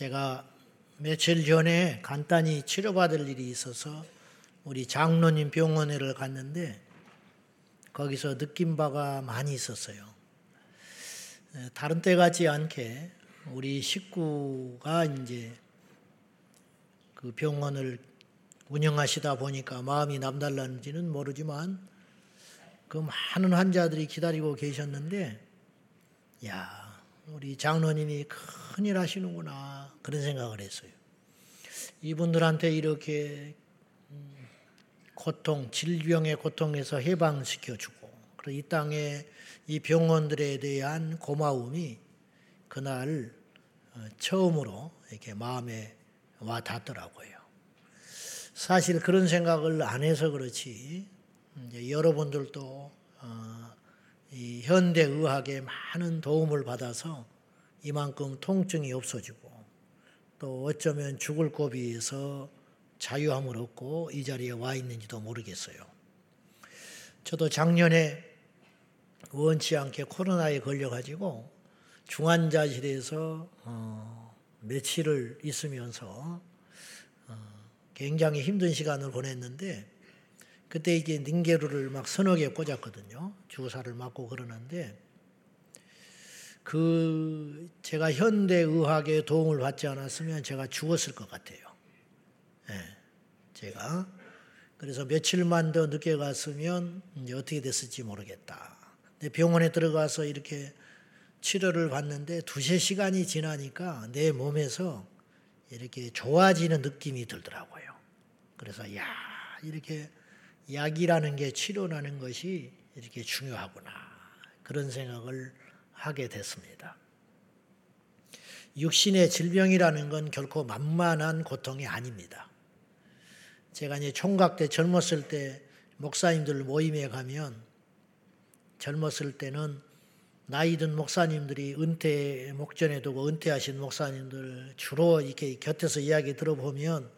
제가 며칠 전에 간단히 치료받을 일이 있어서 우리 장로님 병원에를 갔는데 거기서 느낀 바가 많이 있었어요. 다른 때 같지 않게 우리 식구가 이제 그 병원을 운영하시다 보니까 마음이 남달랐는지는 모르지만 그 많은 환자들이 기다리고 계셨는데 야 우리 장로님이 큰일 하시는구나 그런 생각을 했어요. 이분들한테 이렇게 음, 고통, 질병의 고통에서 해방시켜 주고 그리고 이 땅에 이 병원들에 대한 고마움이 그날 어, 처음으로 이렇게 마음에 와 닿더라고요. 사실 그런 생각을 안 해서 그렇지 여러분들도 어, 이 현대 의학에 많은 도움을 받아서 이만큼 통증이 없어지고 또 어쩌면 죽을 고비에서 자유함을 얻고 이 자리에 와 있는지도 모르겠어요. 저도 작년에 원치 않게 코로나에 걸려가지고 중환자실에서 어, 며칠을 있으면서 어, 굉장히 힘든 시간을 보냈는데 그때 이게 닝게루를 막 서너 개 꽂았거든요. 주사를 맞고 그러는데 그 제가 현대 의학의 도움을 받지 않았으면 제가 죽었을 것 같아요. 네, 제가 그래서 며칠만 더 늦게 갔으면 이제 어떻게 됐을지 모르겠다. 근데 병원에 들어가서 이렇게 치료를 받는데 두세 시간이 지나니까 내 몸에서 이렇게 좋아지는 느낌이 들더라고요. 그래서 야 이렇게 약이라는 게 치료라는 것이 이렇게 중요하구나. 그런 생각을 하게 됐습니다. 육신의 질병이라는 건 결코 만만한 고통이 아닙니다. 제가 이제 총각 때 젊었을 때 목사님들 모임에 가면 젊었을 때는 나이 든 목사님들이 은퇴 목전에 두고 은퇴하신 목사님들 주로 이렇게 곁에서 이야기 들어보면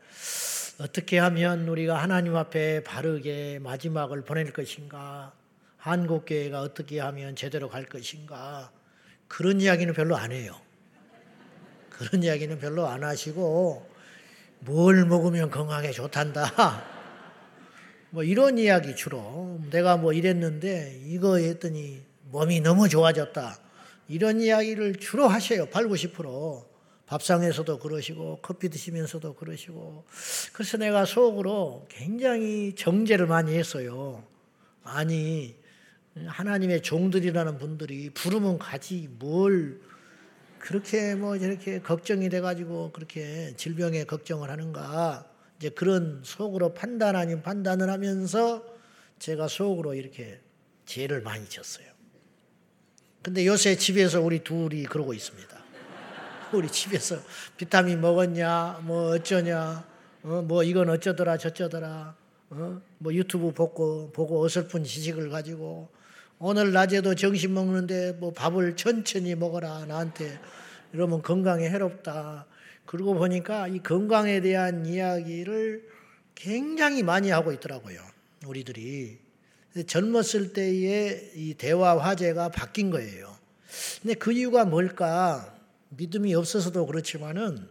어떻게 하면 우리가 하나님 앞에 바르게 마지막을 보낼 것인가? 한국 교회가 어떻게 하면 제대로 갈 것인가? 그런 이야기는 별로 안 해요. 그런 이야기는 별로 안 하시고, 뭘 먹으면 건강에 좋단다. 뭐 이런 이야기 주로. 내가 뭐 이랬는데, 이거 했더니 몸이 너무 좋아졌다. 이런 이야기를 주로 하셔요. 8, 90%. 밥상에서도 그러시고 커피 드시면서도 그러시고 그래서 내가 속으로 굉장히 정제를 많이 했어요. 아니 하나님의 종들이라는 분들이 부르면 가지 뭘 그렇게 뭐 저렇게 걱정이 돼가지고 그렇게 질병에 걱정을 하는가 이제 그런 속으로 판단 아닌 판단을 하면서 제가 속으로 이렇게 죄를 많이 졌어요. 근데 요새 집에서 우리 둘이 그러고 있습니다. 우리 집에서 비타민 먹었냐, 뭐 어쩌냐, 어, 뭐 이건 어쩌더라, 저쩌더라, 어, 뭐 유튜브 보고, 보고 어설픈 지식을 가지고 오늘 낮에도 점심 먹는데 뭐 밥을 천천히 먹어라, 나한테. 이러면 건강에 해롭다. 그러고 보니까 이 건강에 대한 이야기를 굉장히 많이 하고 있더라고요. 우리들이. 젊었을 때의 이 대화 화제가 바뀐 거예요. 근데 그 이유가 뭘까? 믿음이 없어서도 그렇지만은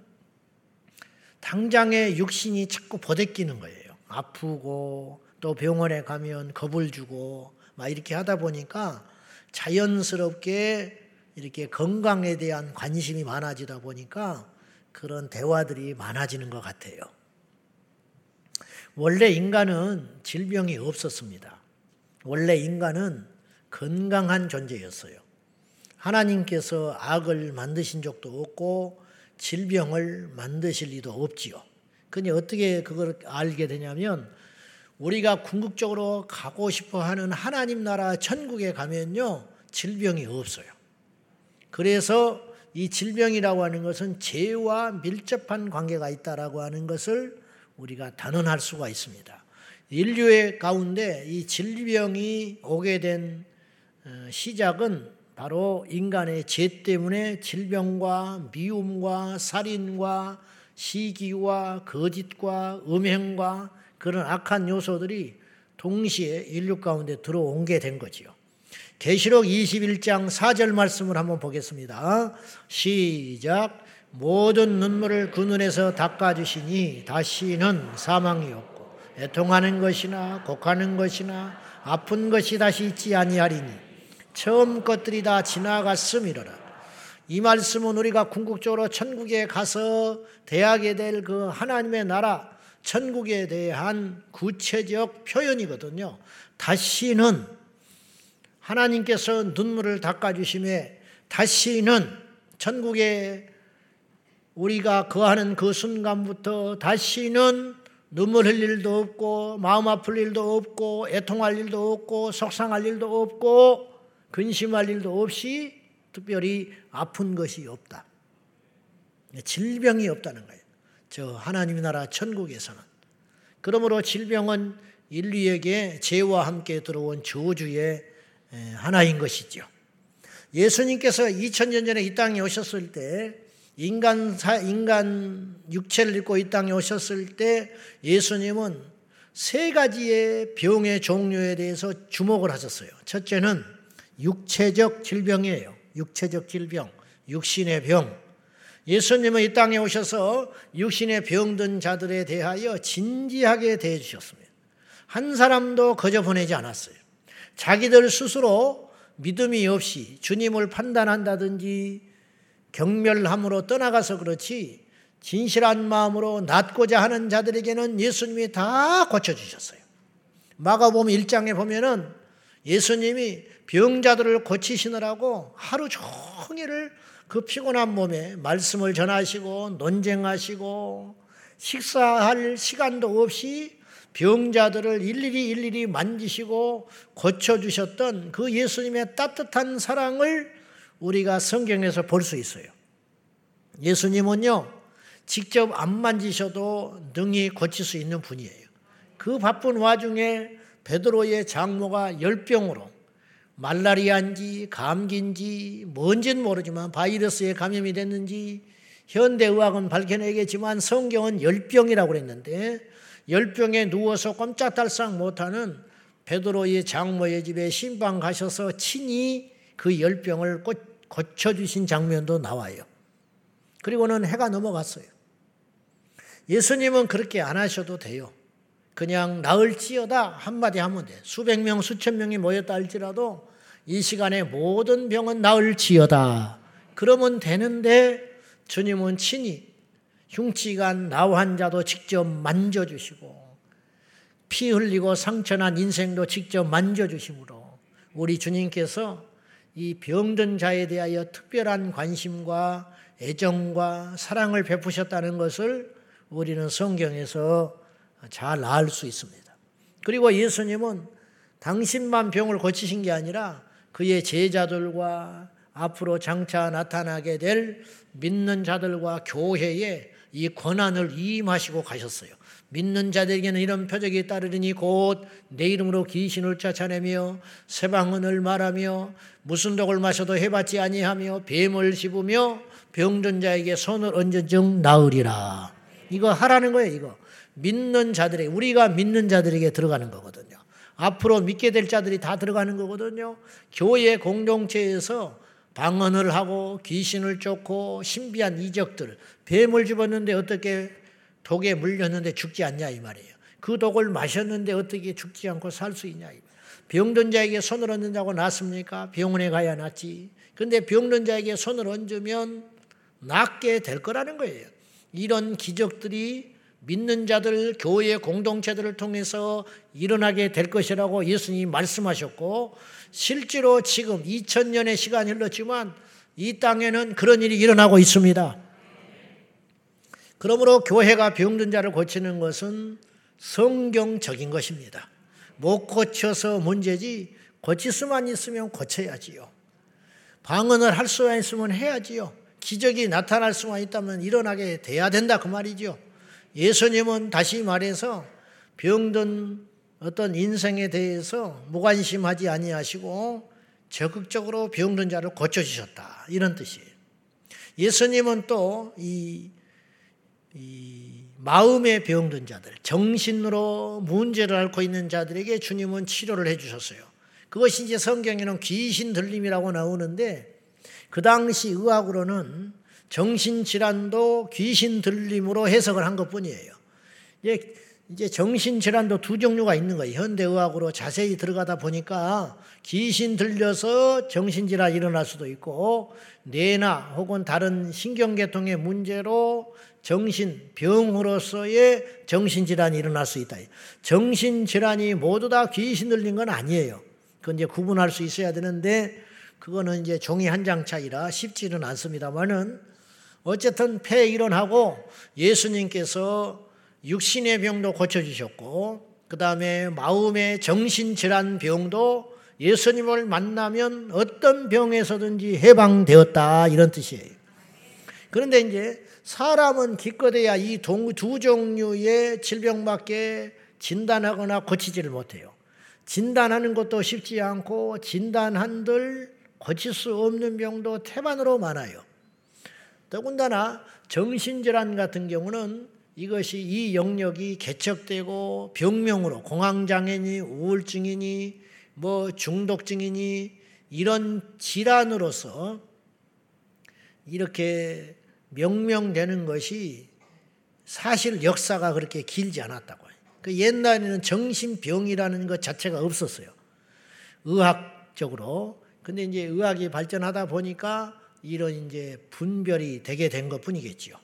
당장의 육신이 자꾸 버대끼는 거예요. 아프고 또 병원에 가면 겁을 주고 막 이렇게 하다 보니까 자연스럽게 이렇게 건강에 대한 관심이 많아지다 보니까 그런 대화들이 많아지는 것 같아요. 원래 인간은 질병이 없었습니다. 원래 인간은 건강한 존재였어요. 하나님께서 악을 만드신 적도 없고 질병을 만드실 리도 없지요. 근데 어떻게 그걸 알게 되냐면 우리가 궁극적으로 가고 싶어 하는 하나님 나라 천국에 가면요. 질병이 없어요. 그래서 이 질병이라고 하는 것은 죄와 밀접한 관계가 있다라고 하는 것을 우리가 단언할 수가 있습니다. 인류의 가운데 이 질병이 오게 된 어, 시작은 바로 인간의 죄 때문에 질병과 미움과 살인과 시기와 거짓과 음행과 그런 악한 요소들이 동시에 인류 가운데 들어온 게 된 거지요. 계시록 21장 4절 말씀을 한번 보겠습니다. 시작. 모든 눈물을 그 눈에서 닦아 주시니 다시는 사망이 없고 애통하는 것이나 곡하는 것이나 아픈 것이 다시 있지 아니하리니 처음 것들이 다 지나갔음이로라. 이 말씀은 우리가 궁극적으로 천국에 가서 대하게 될 그 하나님의 나라 천국에 대한 구체적 표현이거든요. 다시는 하나님께서 눈물을 닦아주심에 다시는 천국에 우리가 거하는 그 순간부터 다시는 눈물 흘릴 일도 없고 마음 아플 일도 없고 애통할 일도 없고 속상할 일도 없고 근심할 일도 없이 특별히 아픈 것이 없다. 질병이 없다는 거예요. 저 하나님 나라 천국에서는. 그러므로 질병은 인류에게 죄와 함께 들어온 저주의 하나인 것이죠. 예수님께서 2000년 전에 이 땅에 오셨을 때 인간 사, 인간 육체를 입고 이 땅에 오셨을 때 예수님은 세 가지의 병의 종류에 대해서 주목을 하셨어요. 첫째는 육체적 질병이에요. 육체적 질병, 육신의 병. 예수님은 이 땅에 오셔서 육신의 병든 자들에 대하여 진지하게 대해 주셨습니다. 한 사람도 거저 보내지 않았어요. 자기들 스스로 믿음이 없이 주님을 판단한다든지 경멸함으로 떠나가서 그렇지 진실한 마음으로 낫고자 하는 자들에게는 예수님이 다 고쳐주셨어요. 마가복음 1장에 보면은 예수님이 병자들을 고치시느라고 하루 종일을 그 피곤한 몸에 말씀을 전하시고 논쟁하시고 식사할 시간도 없이 병자들을 일일이 일일이 만지시고 고쳐주셨던 그 예수님의 따뜻한 사랑을 우리가 성경에서 볼 수 있어요. 예수님은요, 직접 안 만지셔도 능히 고칠 수 있는 분이에요. 그 바쁜 와중에 베드로의 장모가 열병으로 말라리아인지 감기인지 뭔지는 모르지만 바이러스에 감염이 됐는지 현대의학은 밝혀내겠지만 성경은 열병이라고 그랬는데 열병에 누워서 꼼짝달싹 못하는 베드로의 장모의 집에 신방 가셔서 친히 그 열병을 고쳐주신 장면도 나와요. 그리고는 해가 넘어갔어요. 예수님은 그렇게 안 하셔도 돼요. 그냥 나을지어다 한마디 하면 돼. 수백 명, 수천 명이 모였다 할지라도 이 시간에 모든 병은 나을지어다. 그러면 되는데 주님은 친히 흉치간 나 환자도 직접 만져주시고 피 흘리고 상처난 인생도 직접 만져주심으로 우리 주님께서 이 병든 자에 대하여 특별한 관심과 애정과 사랑을 베푸셨다는 것을 우리는 성경에서 잘알수 있습니다. 그리고 예수님은 당신만 병을 고치신 게 아니라 그의 제자들과 앞으로 장차 나타나게 될 믿는 자들과 교회에 이 권한을 임하시고 가셨어요. 믿는 자들에게는 이런 표적이 따르리니 곧 내 이름으로 귀신을 쫓아내며 세방언을 말하며 무슨 독을 마셔도 해받지 아니하며 뱀을 씹으며 병든 자에게 손을 얹은 즉 나으리라. 이거 하라는 거예요, 이거. 믿는 자들에게 우리가 믿는 자들에게 들어가는 거거든요. 앞으로 믿게 될 자들이 다 들어가는 거거든요. 교회 공동체에서 방언을 하고 귀신을 쫓고 신비한 이적들, 뱀을 집었는데 어떻게 독에 물렸는데 죽지 않냐 이 말이에요. 그 독을 마셨는데 어떻게 죽지 않고 살 수 있냐 이 말이에요. 병든 자에게 손을 얹는다고 낫습니까? 병원에 가야 낫지. 근데 병든 자에게 손을 얹으면 낫게 될 거라는 거예요. 이런 기적들이 믿는 자들, 교회 공동체들을 통해서 일어나게 될 것이라고 예수님이 말씀하셨고, 실제로 지금 2000년의 시간이 흘렀지만 이 땅에는 그런 일이 일어나고 있습니다. 그러므로 교회가 병든 자를 고치는 것은 성경적인 것입니다. 못 고쳐서 문제지 고칠 수만 있으면 고쳐야지요. 방언을 할 수만 있으면 해야지요. 기적이 나타날 수만 있다면 일어나게 돼야 된다 그 말이죠. 예수님은 다시 말해서 병든 어떤 인생에 대해서 무관심하지 아니하시고 적극적으로 병든 자를 고쳐주셨다 이런 뜻이에요. 예수님은 또이 이 마음의 병든 자들, 정신으로 문제를 앓고 있는 자들에게 주님은 치료를 해주셨어요. 그것이 이제 성경에는 귀신 들림이라고 나오는데 그 당시 의학으로는 정신질환도 귀신 들림으로 해석을 한 것 뿐이에요. 이제, 이제 정신질환도 두 종류가 있는 거예요. 현대의학으로 자세히 들어가다 보니까 귀신 들려서 정신질환 일어날 수도 있고, 뇌나 혹은 다른 신경계통의 문제로 정신 병으로서의 정신질환이 일어날 수 있다. 정신질환이 모두 다 귀신 들린 건 아니에요. 그건 이제 구분할 수 있어야 되는데, 그거는 이제 종이 한 장 차이라 쉽지는 않습니다만은 어쨌든 폐일원하고 예수님께서 육신의 병도 고쳐주셨고 그 다음에 마음의 정신질환 병도 예수님을 만나면 어떤 병에서든지 해방되었다 이런 뜻이에요. 그런데 이제 사람은 기껏해야 이 두 종류의 질병밖에 진단하거나 고치지를 못해요. 진단하는 것도 쉽지 않고 진단한들 고칠 수 없는 병도 태반으로 많아요. 더군다나 정신질환 같은 경우는 이것이 이 영역이 개척되고 병명으로 공황장애니 우울증이니 뭐 중독증이니 이런 질환으로서 이렇게 명명되는 것이 사실 역사가 그렇게 길지 않았다고 해요. 그 옛날에는 정신병이라는 것 자체가 없었어요. 의학적으로. 근데 이제 의학이 발전하다 보니까 이런 이제 분별이 되게 된 것 뿐이겠지요.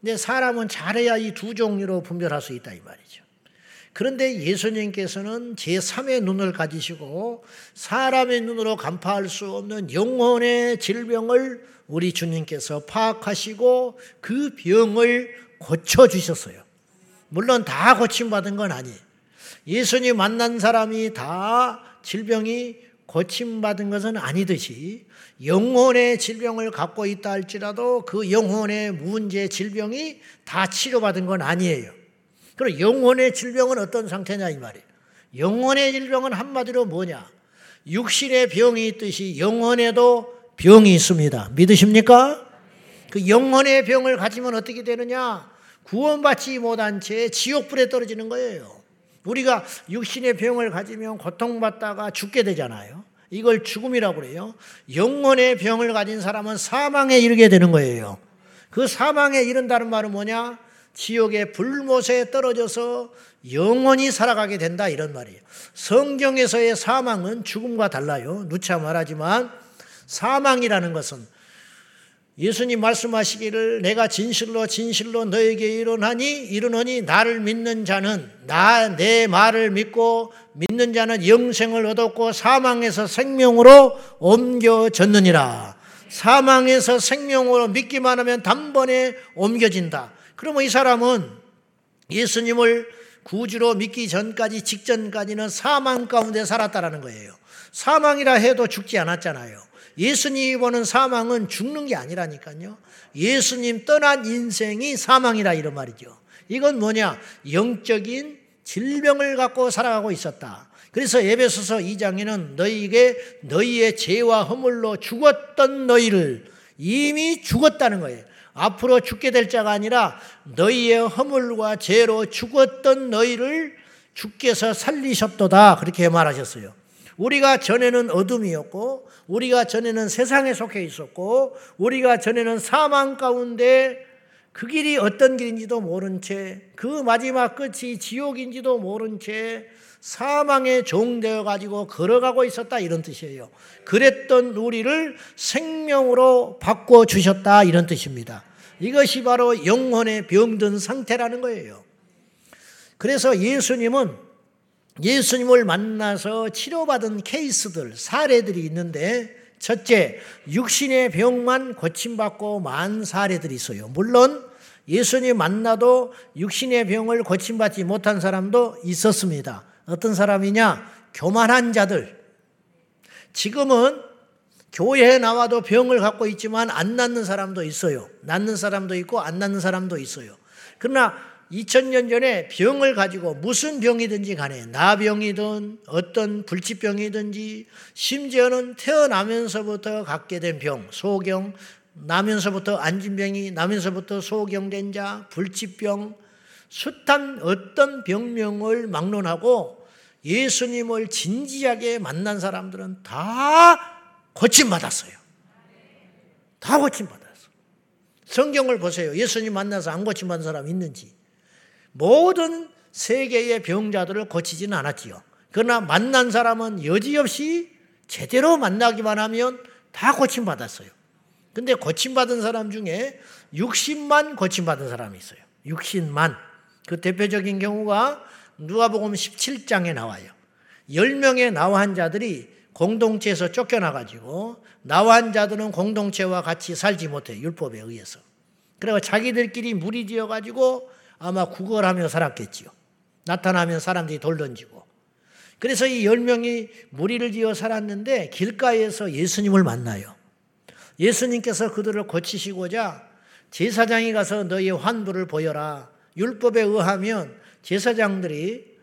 근데 사람은 잘해야 이 두 종류로 분별할 수 있다 이 말이죠. 그런데 예수님께서는 제3의 눈을 가지시고 사람의 눈으로 간파할 수 없는 영혼의 질병을 우리 주님께서 파악하시고 그 병을 고쳐주셨어요. 물론 다 고침받은 건 아니에요. 예수님 만난 사람이 다 질병이 고침받은 것은 아니듯이 영혼의 질병을 갖고 있다 할지라도 그 영혼의 문제, 질병이 다 치료받은 건 아니에요. 그럼 영혼의 질병은 어떤 상태냐 이 말이에요. 영혼의 질병은 한마디로 뭐냐? 육신의 병이 있듯이 영혼에도 병이 있습니다. 믿으십니까? 그 영혼의 병을 가지면 어떻게 되느냐? 구원받지 못한 채 지옥불에 떨어지는 거예요. 우리가 육신의 병을 가지면 고통받다가 죽게 되잖아요. 이걸 죽음이라고 그래요. 영혼의 병을 가진 사람은 사망에 이르게 되는 거예요. 그 사망에 이른다는 말은 뭐냐? 지옥의 불못에 떨어져서 영원히 살아가게 된다 이런 말이에요. 성경에서의 사망은 죽음과 달라요. 누차 말하지만 사망이라는 것은 예수님 말씀하시기를 내가 진실로 진실로 너에게 이르노니 이르노니 나를 믿는 자는 나 내 말을 믿고 믿는 자는 영생을 얻었고 사망에서 생명으로 옮겨졌느니라. 사망에서 생명으로 믿기만 하면 단번에 옮겨진다. 그러면 이 사람은 예수님을 구주로 믿기 전까지 직전까지는 사망 가운데 살았다라는 거예요. 사망이라 해도 죽지 않았잖아요. 예수님이 보는 사망은 죽는 게 아니라니까요. 예수님 떠난 인생이 사망이라 이런 말이죠. 이건 뭐냐? 영적인 질병을 갖고 살아가고 있었다. 그래서 에베소서 2장에는 너희에게 너희의 죄와 허물로 죽었던 너희를 이미 죽었다는 거예요. 앞으로 죽게 될 자가 아니라 너희의 허물과 죄로 죽었던 너희를 주께서 살리셨도다. 그렇게 말하셨어요. 우리가 전에는 어둠이었고, 우리가 전에는 세상에 속해 있었고, 우리가 전에는 사망 가운데 그 길이 어떤 길인지도 모른 채, 그 마지막 끝이 지옥인지도 모른 채 사망에 종되어 가지고 걸어가고 있었다 이런 뜻이에요. 그랬던 우리를 생명으로 바꿔 주셨다 이런 뜻입니다. 이것이 바로 영혼의 병든 상태라는 거예요. 그래서 예수님은 예수님을 만나서 치료받은 케이스들, 사례들이 있는데, 첫째, 육신의 병만 고침받고 만 사례들이 있어요. 물론, 예수님 만나도 육신의 병을 고침받지 못한 사람도 있었습니다. 어떤 사람이냐? 교만한 자들. 지금은 교회에 나와도 병을 갖고 있지만 안 낫는 사람도 있어요. 낫는 사람도 있고 안 낫는 사람도 있어요. 그러나 2000년 전에 병을 가지고 무슨 병이든지 간에 나병이든 어떤 불치병이든지 심지어는 태어나면서부터 갖게 된 병, 소경, 나면서부터 안진병이 나면서부터 소경된 자, 불치병, 숱한 어떤 병명을 막론하고 예수님을 진지하게 만난 사람들은 다 고침 받았어요. 다 고침 받았어. 성경을 보세요. 예수님 만나서 안 고침 받은 사람 있는지. 모든 세계의 병자들을 고치지는 않았지요. 그러나 만난 사람은 여지없이 제대로 만나기만 하면 다 고침 받았어요. 근데 고침 받은 사람 중에 60만 고침 받은 사람이 있어요. 60만. 그 대표적인 경우가 누가복음 17장에 나와요. 10명의 나와한 자들이 공동체에서 쫓겨나가지고 나와한 자들은 공동체와 같이 살지 못해 율법에 의해서. 그래서 자기들끼리 무리 지어가지고 아마 구걸하며 살았겠지요. 나타나면 사람들이 돌 던지고. 그래서 이 10명이 무리를 지어 살았는데 길가에서 예수님을 만나요. 예수님께서 그들을 고치시고자 제사장이 가서 너희 환부를 보여라. 율법에 의하면 제사장들이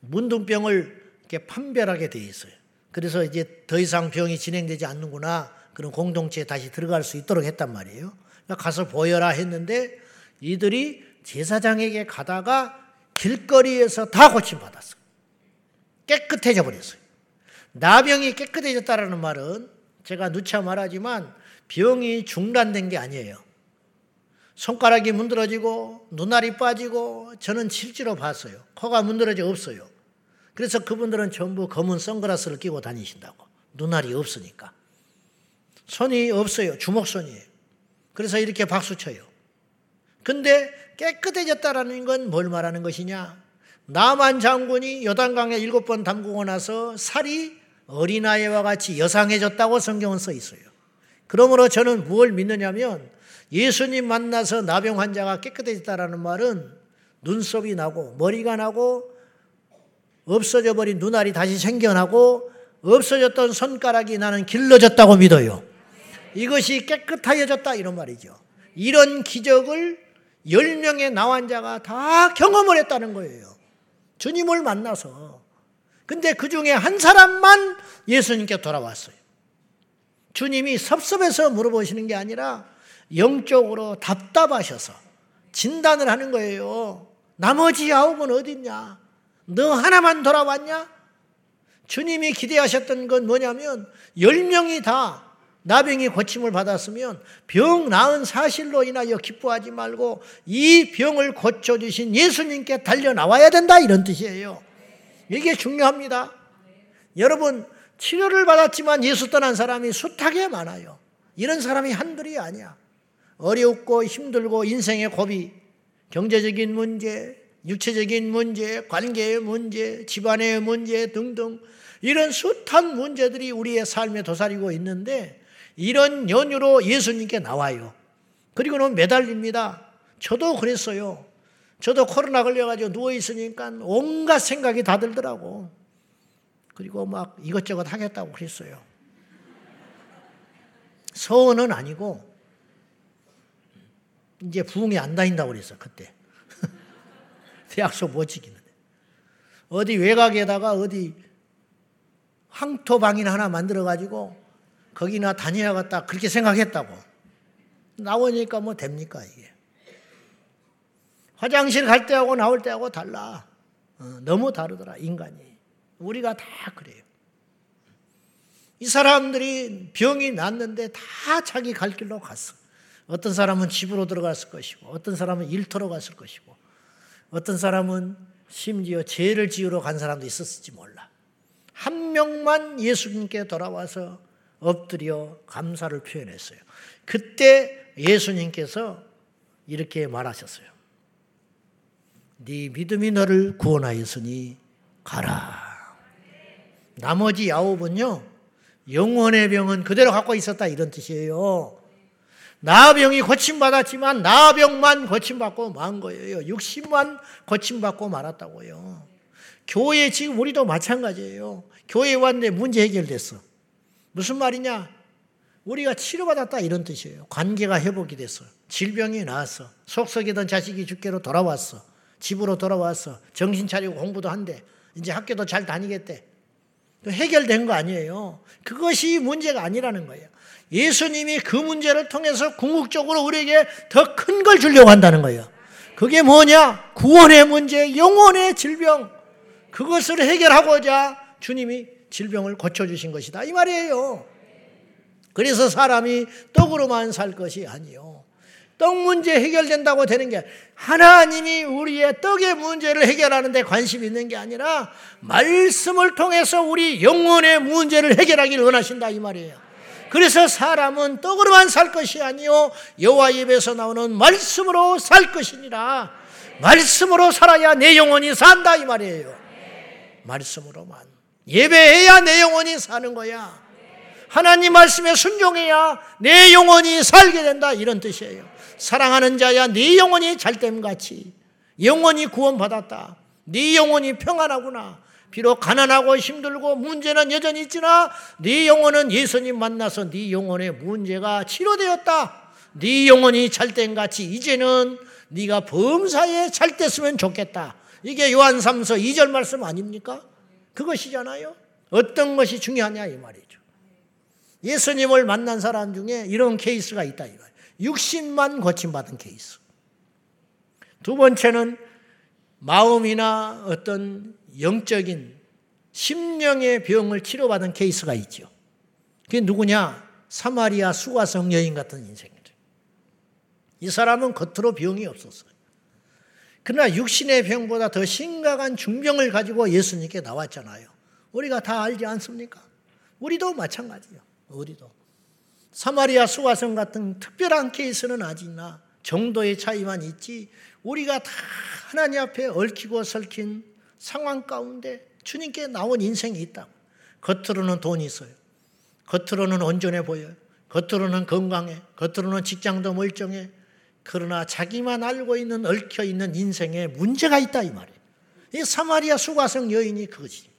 문둥병을 이렇게 판별하게 돼 있어요. 그래서 이제 더 이상 병이 진행되지 않는구나. 그런 공동체에 다시 들어갈 수 있도록 했단 말이에요. 그러니까 가서 보여라 했는데 이들이 제사장에게 가다가 길거리에서 다 고침받았어요. 깨끗해져 버렸어요. 나병이 깨끗해졌다라는 말은 제가 누차 말하지만 병이 중단된 게 아니에요. 손가락이 문드러지고 눈알이 빠지고 저는 실제로 봤어요. 코가 문드러져 없어요. 그래서 그분들은 전부 검은 선글라스를 끼고 다니신다고. 눈알이 없으니까. 손이 없어요. 주먹손이에요. 그래서 이렇게 박수 쳐요. 근데 깨끗해졌다라는 건 뭘 말하는 것이냐? 나만 장군이 요단강에 일곱 번 담그고 나서 살이 어린아이와 같이 여상해졌다고 성경은 써 있어요. 그러므로 저는 무엇을 믿느냐면 예수님 만나서 나병 환자가 깨끗해졌다라는 말은 눈썹이 나고 머리가 나고 없어져 버린 눈알이 다시 생겨나고 없어졌던 손가락이 나는 길러졌다고 믿어요. 이것이 깨끗하여졌다 이런 말이죠. 이런 기적을 10명의 나환자가 다 경험을 했다는 거예요. 주님을 만나서. 근데 그 중에 한 사람만 예수님께 돌아왔어요. 주님이 섭섭해서 물어보시는 게 아니라 영적으로 답답하셔서 진단을 하는 거예요. 나머지 아홉은 어딨냐? 너 하나만 돌아왔냐? 주님이 기대하셨던 건 뭐냐면, 열 명이 다 나병이 고침을 받았으면 병 나은 사실로 인하여 기뻐하지 말고 이 병을 고쳐주신 예수님께 달려 나와야 된다. 이런 뜻이에요. 이게 중요합니다. 여러분, 치료를 받았지만 예수 떠난 사람이 숱하게 많아요. 이런 사람이 한둘이 아니야. 어렵고 힘들고 인생의 고비, 경제적인 문제, 육체적인 문제, 관계의 문제, 집안의 문제 등등 이런 숱한 문제들이 우리의 삶에 도사리고 있는데 이런 연유로 예수님께 나와요. 그리고는 매달립니다. 저도 그랬어요. 저도 코로나 걸려가지고 누워있으니까 온갖 생각이 다 들더라고. 그리고 막 이것저것 하겠다고 그랬어요. 서원은 아니고, 이제 부흥이 안 다닌다고 그랬어, 그때. 약속 못 지키는데. 어디 외곽에다가 어디 항토방이나 하나 만들어가지고 거기나 다녀야겠다. 그렇게 생각했다고. 나오니까 뭐 됩니까, 이게. 화장실 갈 때하고 나올 때하고 달라. 어, 너무 다르더라, 인간이. 우리가 다 그래요. 이 사람들이 병이 났는데 다 자기 갈 길로 갔어. 어떤 사람은 집으로 들어갔을 것이고, 어떤 사람은 일터로 갔을 것이고, 어떤 사람은 심지어 죄를 지으러 간 사람도 있었을지 몰라. 한 명만 예수님께 돌아와서 엎드려 감사를 표현했어요. 그때 예수님께서 이렇게 말하셨어요. 네 믿음이 너를 구원하였으니 가라. 나머지 아홉은요, 영혼의 병은 그대로 갖고 있었다 이런 뜻이에요. 나병이 고침받았지만 나병만 고침받고 만 거예요. 60만 고침받고 말았다고요. 교회 지금 우리도 마찬가지예요. 교회 왔는데 문제 해결됐어. 무슨 말이냐? 우리가 치료받았다 이런 뜻이에요. 관계가 회복이 됐어. 질병이 나았어. 속썩이던 자식이 주께로 돌아왔어. 집으로 돌아왔어. 정신 차리고 공부도 한대. 이제 학교도 잘 다니겠대. 해결된 거 아니에요. 그것이 문제가 아니라는 거예요. 예수님이 그 문제를 통해서 궁극적으로 우리에게 더 큰 걸 주려고 한다는 거예요. 그게 뭐냐? 구원의 문제, 영혼의 질병. 그것을 해결하고자 주님이 질병을 고쳐주신 것이다. 이 말이에요. 그래서 사람이 떡으로만 살 것이 아니요. 떡 문제 해결된다고 되는 게 하나님이 우리의 떡의 문제를 해결하는 데 관심이 있는 게 아니라 말씀을 통해서 우리 영혼의 문제를 해결하기를 원하신다 이 말이에요. 그래서 사람은 떡으로만 살 것이 아니요 여호와 입에서 나오는 말씀으로 살 것이니라. 말씀으로 살아야 내 영혼이 산다 이 말이에요. 말씀으로만 예배해야 내 영혼이 사는 거야. 하나님 말씀에 순종해야 내 영혼이 살게 된다 이런 뜻이에요. 사랑하는 자야 네 영혼이 잘됨 같이 영혼이 구원받았다. 네 영혼이 평안하구나. 비록 가난하고 힘들고 문제는 여전히 있지나 네 영혼은 예수님 만나서 네 영혼의 문제가 치료되었다. 네 영혼이 잘된 같이 이제는 네가 범사에 잘 됐으면 좋겠다. 이게 요한 3서 2절 말씀 아닙니까? 그것이잖아요. 어떤 것이 중요하냐 이 말이죠. 예수님을 만난 사람 중에 이런 케이스가 있다 이 말. 육신만 고침받은 케이스. 두 번째는 마음이나 어떤 영적인 심령의 병을 치료받은 케이스가 있죠. 그게 누구냐? 사마리아 수가성 여인 같은 인생이죠. 이 사람은 겉으로 병이 없었어요. 그러나 육신의 병보다 더 심각한 중병을 가지고 예수님께 나왔잖아요. 우리가 다 알지 않습니까? 우리도 마찬가지요. 우리도. 사마리아 수가성 같은 특별한 케이스는 아직나 정도의 차이만 있지 우리가 다 하나님 앞에 얽히고 설킨 상황 가운데 주님께 나온 인생이 있다. 겉으로는 돈이 있어요. 겉으로는 온전해 보여요. 겉으로는 건강해. 겉으로는 직장도 멀쩡해. 그러나 자기만 알고 있는 얽혀 있는 인생에 문제가 있다 이 말이에요. 이 사마리아 수가성 여인이 그거지.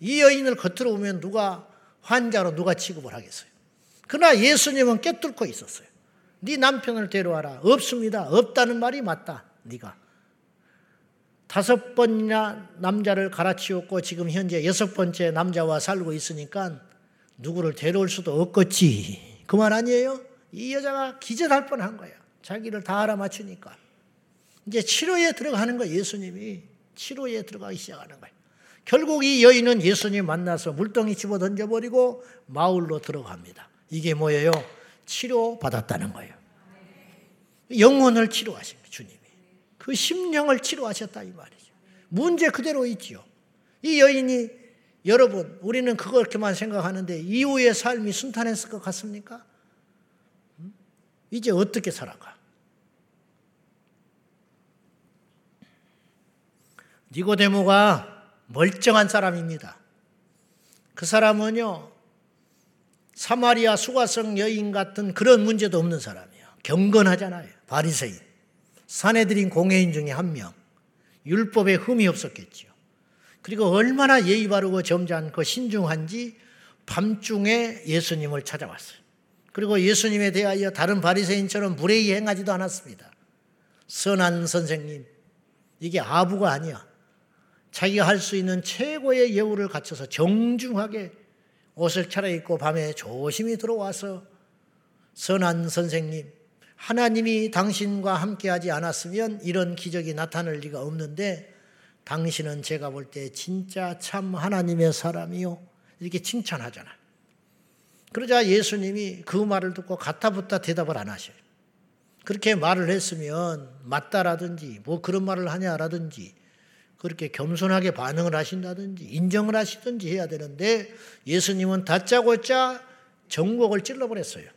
이 여인을 겉으로 보면 누가 환자로 누가 취급을 하겠어요. 그러나 예수님은 꿰뚫고 있었어요. 네 남편을 데려와라. 없습니다. 없다는 말이 맞다. 네가. 다섯 번이나 남자를 갈아치웠고 지금 현재 여섯 번째 남자와 살고 있으니까 누구를 데려올 수도 없겠지. 그 말 아니에요? 이 여자가 기절할 뻔한 거야. 자기를 다 알아맞추니까. 이제 치료에 들어가는 거야, 예수님이. 치료에 들어가기 시작하는 거야. 결국 이 여인은 예수님 만나서 물덩이 집어 던져버리고 마을로 들어갑니다. 이게 뭐예요? 치료받았다는 거예요. 영혼을 치료하신. 그 심령을 치료하셨다 이 말이죠. 문제 그대로 있지요. 이 여인이 여러분 우리는 그렇게만 생각하는데 이후의 삶이 순탄했을 것 같습니까? 음? 이제 어떻게 살아가? 니고데모가 멀쩡한 사람입니다. 그 사람은요 사마리아 수가성 여인 같은 그런 문제도 없는 사람이에요. 경건하잖아요. 바리새인. 사내들인 공회인 중에 한 명. 율법에 흠이 없었겠죠. 그리고 얼마나 예의 바르고 점잖고 신중한지 밤중에 예수님을 찾아왔어요. 그리고 예수님에 대하여 다른 바리새인처럼 무례히 행하지도 않았습니다. 선한 선생님, 이게 아부가 아니야. 자기가 할 수 있는 최고의 예우를 갖춰서 정중하게 옷을 차려입고 밤에 조심히 들어와서 선한 선생님, 하나님이 당신과 함께하지 않았으면 이런 기적이 나타날 리가 없는데 당신은 제가 볼 때 진짜 참 하나님의 사람이요. 이렇게 칭찬하잖아. 그러자 예수님이 그 말을 듣고 가타부타 대답을 안 하셔요. 그렇게 말을 했으면 맞다라든지 뭐 그런 말을 하냐라든지 그렇게 겸손하게 반응을 하신다든지 인정을 하시든지 해야 되는데 예수님은 다짜고짜 정곡을 찔러버렸어요.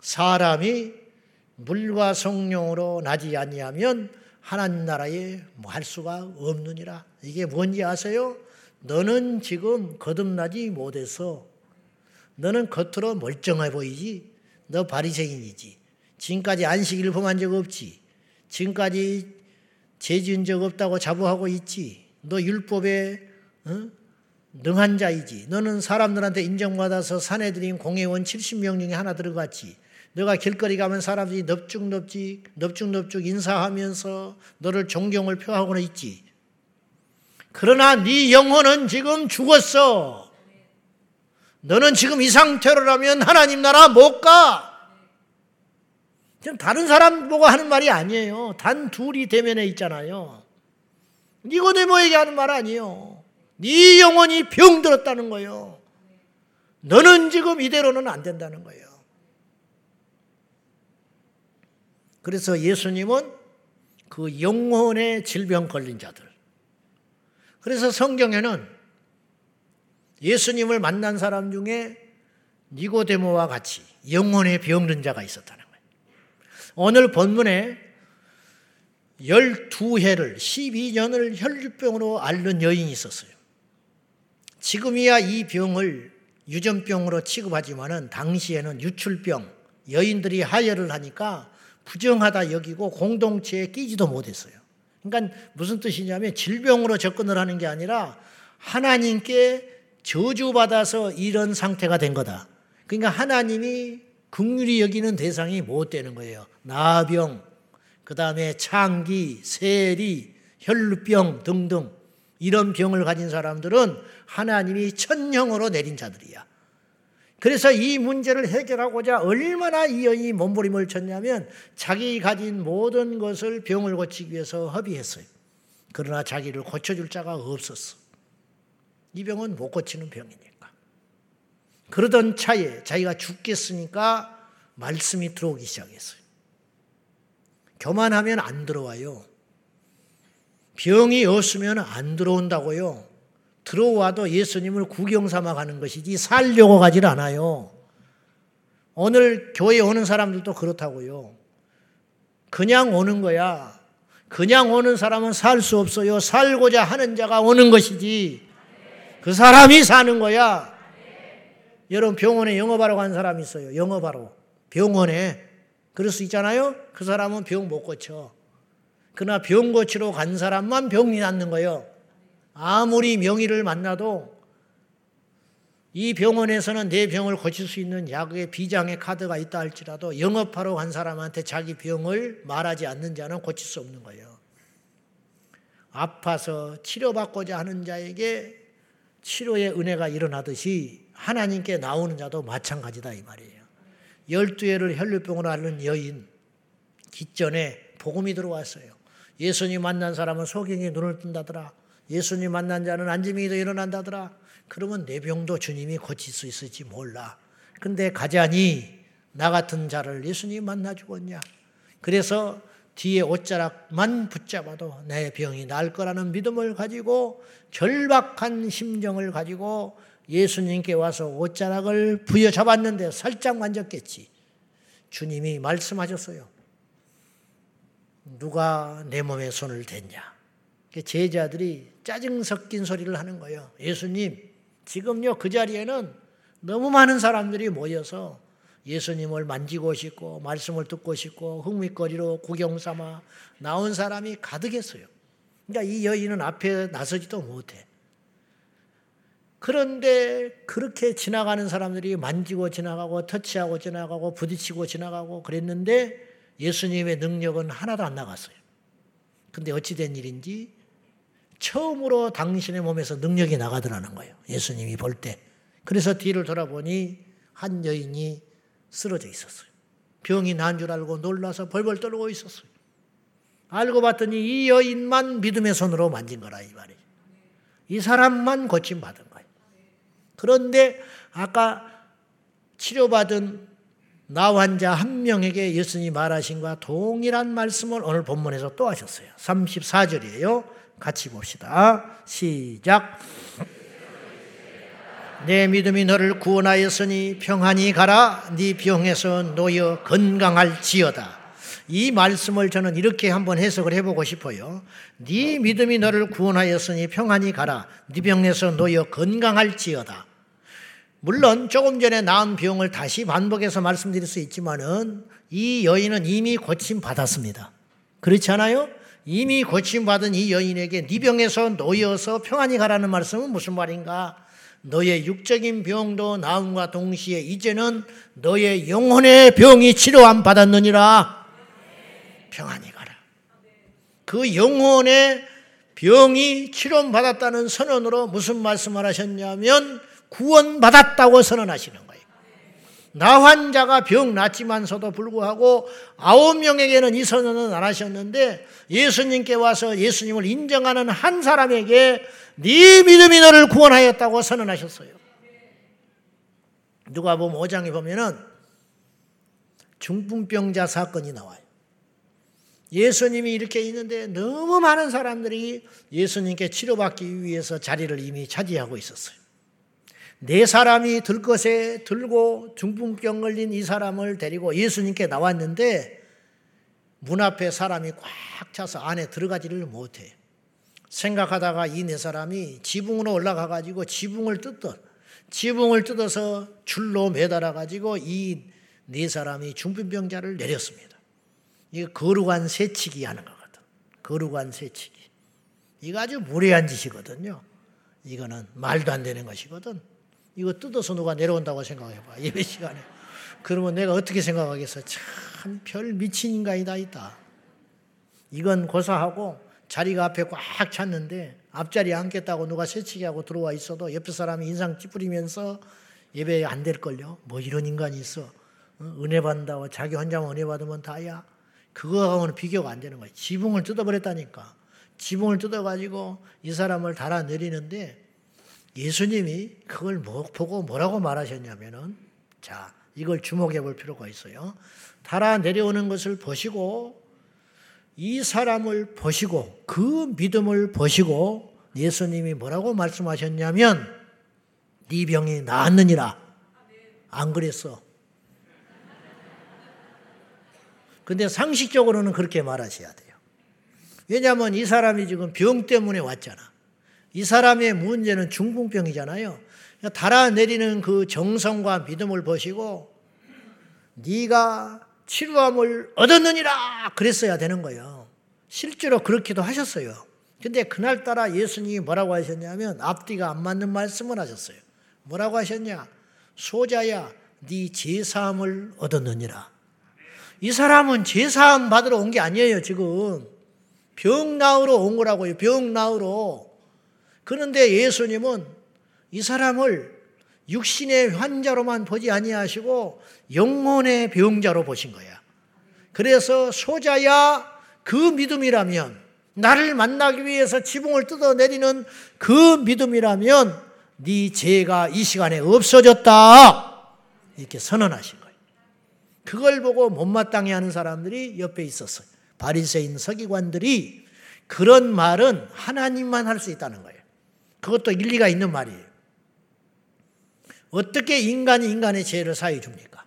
사람이 물과 성령으로 나지 아니하면 하나님 나라에 뭐 할 수가 없느니라. 이게 뭔지 아세요? 너는 지금 거듭나지 못해서 너는 겉으로 멀쩡해 보이지. 너 바리새인이지. 지금까지 안식일을 범한 적 없지. 지금까지 죄 지은 적 없다고 자부하고 있지. 너 율법에 어? 능한 자이지. 너는 사람들한테 인정받아서 사내들인 공회원 70명 중에 하나 들어갔지. 너가 길거리 가면 사람들이 넙죽넙죽 넙죽넙죽 인사하면서 너를 존경을 표하고는 있지. 그러나 네 영혼은 지금 죽었어. 너는 지금 이 상태로라면 하나님 나라 못 가. 지금 다른 사람 보고 하는 말이 아니에요. 단 둘이 대면에 있잖아요. 니고데모에게 하는 말 아니에요. 네 영혼이 병들었다는 거예요. 너는 지금 이대로는 안 된다는 거예요. 그래서 예수님은 그 영혼의 질병 걸린 자들. 그래서 성경에는 예수님을 만난 사람 중에 니고데모와 같이 영혼의 병든 자가 있었다는 거예요. 오늘 본문에 12해를 12년을 혈류병으로 앓는 여인이 있었어요. 지금이야 이 병을 유전병으로 취급하지만은 당시에는 유출병, 여인들이 하혈을 하니까 부정하다 여기고 공동체에 끼지도 못했어요. 그러니까 무슨 뜻이냐면 질병으로 접근을 하는 게 아니라 하나님께 저주받아서 이런 상태가 된 거다. 그러니까 하나님이 극률이 여기는 대상이 못 되는 거예요. 나병, 그 다음에 창기, 세리, 혈루병 등등 이런 병을 가진 사람들은 하나님이 천형으로 내린 자들이야. 그래서 이 문제를 해결하고자 얼마나 이 여인이 몸부림을 쳤냐면 자기 가진 모든 것을 병을 고치기 위해서 협의했어요. 그러나 자기를 고쳐줄 자가 없었어. 이 병은 못 고치는 병이니까. 그러던 차에 자기가 죽겠으니까 말씀이 들어오기 시작했어요. 교만하면 안 들어와요. 병이 없으면 안 들어온다고요. 들어와도 예수님을 구경 삼아 가는 것이지 살려고 가질 않아요. 오늘 교회 오는 사람들도 그렇다고요. 그냥 오는 거야. 그냥 오는 사람은 살 수 없어요. 살고자 하는 자가 오는 것이지. 그 사람이 사는 거야. 여러분 병원에 영업하러 간 사람 있어요. 영업하러. 병원에. 그럴 수 있잖아요. 그 사람은 병 못 고쳐. 그러나 병 고치러 간 사람만 병이 낫는 거예요. 아무리 명의를 만나도 이 병원에서는 내 병을 고칠 수 있는 약의 비장의 카드가 있다 할지라도 영업하러 간 사람한테 자기 병을 말하지 않는 자는 고칠 수 없는 거예요. 아파서 치료받고자 하는 자에게 치료의 은혜가 일어나듯이 하나님께 나오는 자도 마찬가지다 이 말이에요. 열두 해를 혈류병으로 앓는 여인 기전에 복음이 들어왔어요. 예수님 만난 사람은 소경이 눈을 뜬다더라. 예수님 만난 자는 안짐이도 일어난다더라. 그러면 내 병도 주님이 고칠 수 있을지 몰라. 근데 가자니 나 같은 자를 예수님 만나 주겠냐. 그래서 뒤에 옷자락만 붙잡아도 내 병이 날 거라는 믿음을 가지고 절박한 심정을 가지고 예수님께 와서 옷자락을 부여잡았는데 살짝 만졌겠지. 주님이 말씀하셨어요. 누가 내 몸에 손을 댔냐. 제자들이 짜증 섞인 소리를 하는 거예요. 예수님, 지금요, 그 자리에는 너무 많은 사람들이 모여서 예수님을 만지고 싶고, 말씀을 듣고 싶고, 흥미거리로 구경 삼아 나온 사람이 가득했어요. 그러니까 이 여인은 앞에 나서지도 못해. 그런데 그렇게 지나가는 사람들이 만지고 지나가고, 터치하고 지나가고, 부딪히고 지나가고 그랬는데 예수님의 능력은 하나도 안 나갔어요. 근데 어찌 된 일인지 처음으로 당신의 몸에서 능력이 나가더라는 거예요. 예수님이 볼 때. 그래서 뒤를 돌아보니 한 여인이 쓰러져 있었어요. 병이 난 줄 알고 놀라서 벌벌 떨고 있었어요. 알고 봤더니 이 여인만 믿음의 손으로 만진 거라 이 말이에요. 이 사람만 고침 받은 거예요. 그런데 아까 치료받은 나 환자 한 명에게 예수님이 말하신 것과 동일한 말씀을 오늘 본문에서 또 하셨어요. 34절이에요. 같이 봅시다. 시작. 내 믿음이 너를 구원하였으니 평안히 가라. 네 병에서 놓여 건강할지어다. 이 말씀을 저는 이렇게 한번 해석을 해보고 싶어요. 네 믿음이 너를 구원하였으니 평안히 가라. 네 병에서 놓여 건강할지어다. 물론 조금 전에 나은 병을 다시 반복해서 말씀드릴 수 있지만은 이 여인은 이미 고침 받았습니다. 그렇지 않아요? 이미 고침받은 이 여인에게 네 병에서 놓여서 평안히 가라는 말씀은 무슨 말인가? 너의 육적인 병도 나음과 동시에 이제는 너의 영혼의 병이 치료 안 받았느니라. 평안히 가라. 그 영혼의 병이 치료 받았다는 선언으로 무슨 말씀을 하셨냐면 구원받았다고 선언하시는 나 환자가 병 났지만서도 불구하고 아홉 명에게는 이 선언은 안 하셨는데 예수님께 와서 예수님을 인정하는 한 사람에게 네 믿음이 너를 구원하였다고 선언하셨어요. 누가 보면 5장에 보면은 중풍병자 사건이 나와요. 예수님이 이렇게 있는데 너무 많은 사람들이 예수님께 치료받기 위해서 자리를 이미 차지하고 있었어요. 네 사람이 들 것에 들고 중풍병 걸린 이 사람을 데리고 예수님께 나왔는데 문 앞에 사람이 꽉 차서 안에 들어가지를 못해. 생각하다가 이 네 사람이 지붕으로 올라가 가지고 지붕을 뜯던 지붕을 뜯어서 줄로 매달아 가지고 이 네 사람이 중풍병자를 내렸습니다. 이거 거룩한 세치기 하는 거거든. 거룩한 세치기. 이거 아주 무례한 짓이거든요. 이거는 말도 안 되는 것이거든. 이거 뜯어서 누가 내려온다고 생각해봐. 예배 시간에. 그러면 내가 어떻게 생각하겠어? 참 별 미친 인간이 다 있다. 이건 고사하고 자리가 앞에 꽉 찼는데 앞자리에 앉겠다고 누가 새치기 하고 들어와 있어도 옆에 사람이 인상 찌푸리면서 예배 안 될걸요? 뭐 이런 인간이 있어. 은혜 받는다고 자기 혼자만 은혜 받으면 다야. 그거하고는 비교가 안 되는 거야. 지붕을 뜯어버렸다니까. 지붕을 뜯어가지고 이 사람을 달아 내리는데 예수님이 그걸 뭐, 보고 뭐라고 말하셨냐면은 자, 이걸 주목해 볼 필요가 있어요. 달아 내려오는 것을 보시고 이 사람을 보시고 그 믿음을 보시고 예수님이 뭐라고 말씀하셨냐면 네 병이 나았느니라. 안 그랬어. 근데 상식적으로는 그렇게 말하셔야 돼요. 왜냐하면 이 사람이 지금 병 때문에 왔잖아. 이 사람의 문제는 중풍병이잖아요. 달아내리는 그 정성과 믿음을 보시고 네가 치료함을 얻었느니라 그랬어야 되는 거예요. 실제로 그렇기도 하셨어요. 근데 그날따라 예수님이 뭐라고 하셨냐면 앞뒤가 안 맞는 말씀을 하셨어요. 뭐라고 하셨냐? 소자야 네 제사함을 얻었느니라. 이 사람은 제사함 받으러 온 게 아니에요, 지금. 병 나으러 온 거라고요. 병 나으러. 그런데 예수님은 이 사람을 육신의 환자로만 보지 아니하시고 영혼의 병자로 보신 거야. 그래서 소자야 그 믿음이라면 나를 만나기 위해서 지붕을 뜯어내리는 그 믿음이라면 네 죄가 이 시간에 없어졌다. 이렇게 선언하신 거예요. 그걸 보고 못마땅해 하는 사람들이 옆에 있었어요. 바리새인 서기관들이 그런 말은 하나님만 할 수 있다는 거예요. 그것도 일리가 있는 말이에요. 어떻게 인간이 인간의 죄를 사해 줍니까?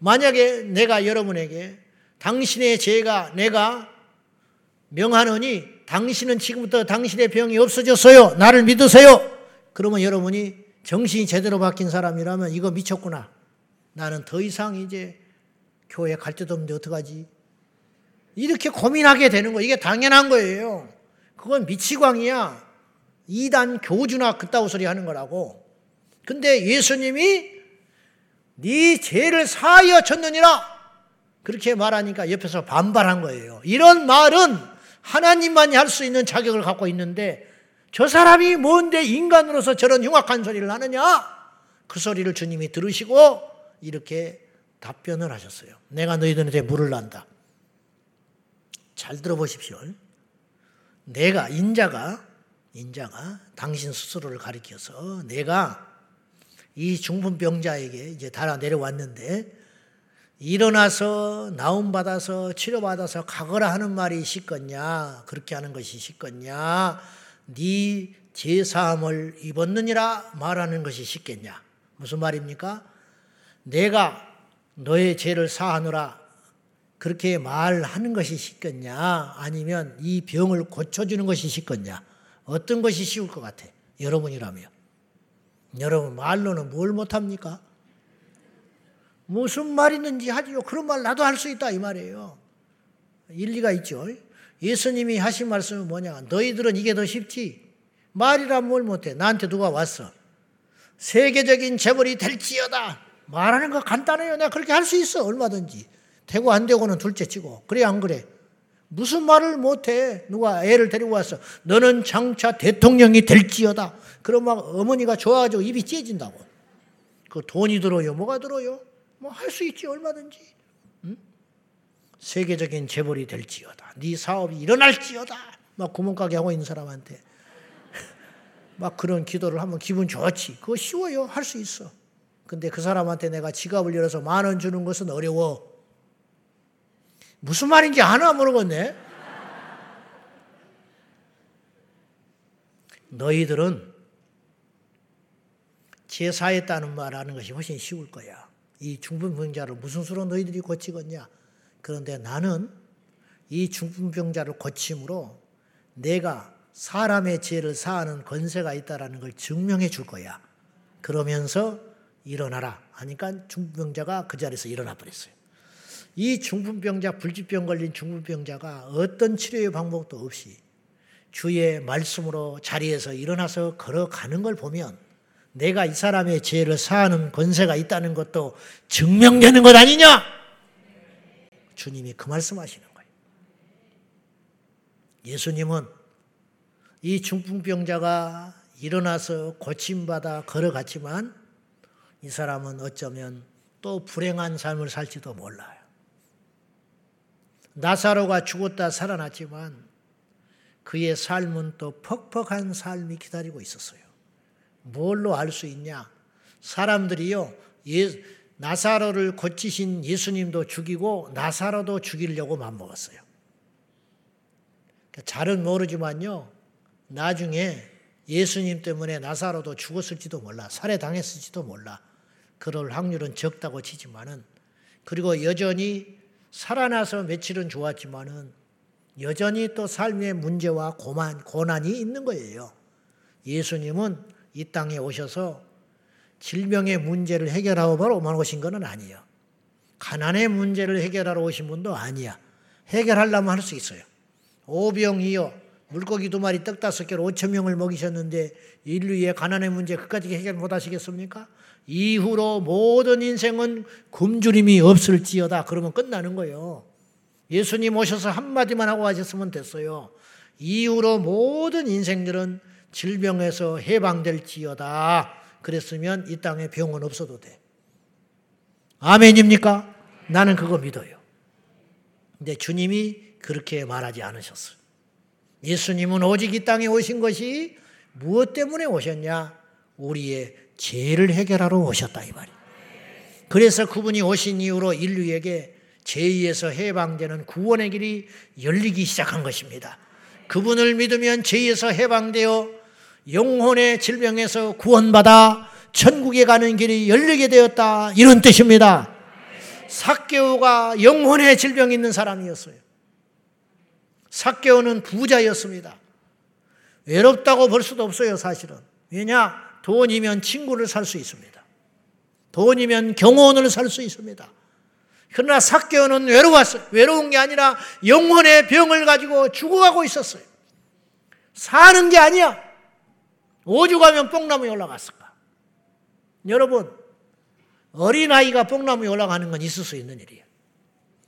만약에 내가 여러분에게 당신의 죄가 내가 명하노니 당신은 지금부터 당신의 병이 없어졌어요. 나를 믿으세요. 그러면 여러분이 정신이 제대로 바뀐 사람이라면 이거 미쳤구나. 나는 더 이상 이제 교회 갈 데도 없는데 어떡하지? 이렇게 고민하게 되는 거 이게 당연한 거예요. 그건 미치광이야. 이단 교주나 그따구 소리 하는 거라고. 근데 예수님이 네 죄를 사하여 졌느니라 그렇게 말하니까 옆에서 반발한 거예요. 이런 말은 하나님만이 할 수 있는 자격을 갖고 있는데 저 사람이 뭔데 인간으로서 저런 흉악한 소리를 하느냐? 그 소리를 주님이 들으시고 이렇게 답변을 하셨어요. 내가 너희들한테 물을 난다. 잘 들어보십시오. 내가 인자가 인자가 당신 스스로를 가리켜서 내가 이 중풍병자에게 이제 달아 내려왔는데 일어나서 나움 받아서 치료 받아서 가거라 하는 말이 쉽겠냐? 그렇게 하는 것이 쉽겠냐? 네 제사함을 입었느니라 말하는 것이 쉽겠냐? 무슨 말입니까? 내가 너의 죄를 사하노라 그렇게 말하는 것이 쉽겠냐? 아니면 이 병을 고쳐주는 것이 쉽겠냐 어떤 것이 쉬울 것 같아? 여러분이라면. 여러분 말로는 뭘 못합니까? 무슨 말 있는지 하지요. 그런 말 나도 할 수 있다 이 말이에요. 일리가 있죠. 예수님이 하신 말씀은 뭐냐? 너희들은 이게 더 쉽지. 말이란 뭘 못해. 나한테 누가 왔어. 세계적인 재벌이 될지어다. 말하는 거 간단해요. 내가 그렇게 할 수 있어. 얼마든지. 되고 안 되고는 둘째 치고. 그래 안 그래? 무슨 말을 못해. 누가 애를 데리고 왔어. 너는 장차 대통령이 될지어다. 그럼 막 어머니가 좋아가지고 입이 찢어진다고. 그 돈이 들어요. 뭐가 들어요? 뭐 할 수 있지 얼마든지. 응? 세계적인 재벌이 될지어다. 네 사업이 일어날지어다. 막 구멍가게 하고 있는 사람한테 막 그런 기도를 하면 기분 좋지. 그거 쉬워요. 할 수 있어. 근데 그 사람한테 내가 지갑을 열어서 만 원 주는 것은 어려워. 무슨 말인지 하나 모르겠네. 너희들은 제사했다는 말하는 것이 훨씬 쉬울 거야. 이 중풍병자를 무슨 수로 너희들이 고치겠냐? 그런데 나는 이 중풍병자를 고침으로 내가 사람의 죄를 사하는 권세가 있다라는 걸 증명해 줄 거야. 그러면서 일어나라 하니까 중풍병자가 그 자리에서 일어나 버렸어요. 이 중풍병자, 불치병 걸린 중풍병자가 어떤 치료의 방법도 없이 주의 말씀으로 자리에서 일어나서 걸어가는 걸 보면 내가 이 사람의 죄를 사하는 권세가 있다는 것도 증명되는 것 아니냐? 주님이 그 말씀하시는 거예요. 예수님은 이 중풍병자가 일어나서 고침받아 걸어갔지만 이 사람은 어쩌면 또 불행한 삶을 살지도 몰라요. 나사로가 죽었다 살아났지만 그의 삶은 또 퍽퍽한 삶이 기다리고 있었어요. 뭘로 알 수 있냐? 사람들이요, 예, 나사로를 고치신 예수님도 죽이고 나사로도 죽이려고 맘먹었어요. 그러니까 잘은 모르지만요, 나중에 예수님 때문에 나사로도 죽었을지도 몰라, 살해당했을지도 몰라. 그럴 확률은 적다고 치지만은, 그리고 여전히 살아나서 며칠은 좋았지만은 여전히 또 삶의 문제와 고만, 고난이 있는 거예요. 예수님은 이 땅에 오셔서 질병의 문제를 해결하고 바로 오신 것은 아니에요. 가난의 문제를 해결하러 오신 분도 아니야. 해결하려면 할 수 있어요. 오병이요. 물고기 두 마리 떡 다섯 개로 오천 명을 먹이셨는데 인류의 가난의 문제 그까지 해결 못 하시겠습니까? 이후로 모든 인생은 굶주림이 없을지어다. 그러면 끝나는 거예요. 예수님 오셔서 한마디만 하고 하셨으면 됐어요. 이후로 모든 인생들은 질병에서 해방될지어다. 그랬으면 이 땅에 병은 없어도 돼. 아멘입니까? 나는 그거 믿어요. 근데 주님이 그렇게 말하지 않으셨어요. 예수님은 오직 이 땅에 오신 것이 무엇 때문에 오셨냐? 우리의 죄를 해결하러 오셨다 이 말이에요. 그래서 그분이 오신 이후로 인류에게 죄에서 해방되는 구원의 길이 열리기 시작한 것입니다. 그분을 믿으면 죄에서 해방되어 영혼의 질병에서 구원받아 천국에 가는 길이 열리게 되었다. 이런 뜻입니다. 사개오가 영혼의 질병이 있는 사람이었어요. 사개오는 부자였습니다. 외롭다고 볼 수도 없어요, 사실은. 왜냐? 돈이면 친구를 살 수 있습니다. 돈이면 경호원을 살 수 있습니다. 그러나 사개오는 외로웠어요. 외로운 게 아니라 영혼의 병을 가지고 죽어가고 있었어요. 사는 게 아니야. 오죽하면 뽕나무에 올라갔을까? 여러분, 어린아이가 뽕나무에 올라가는 건 있을 수 있는 일이에요.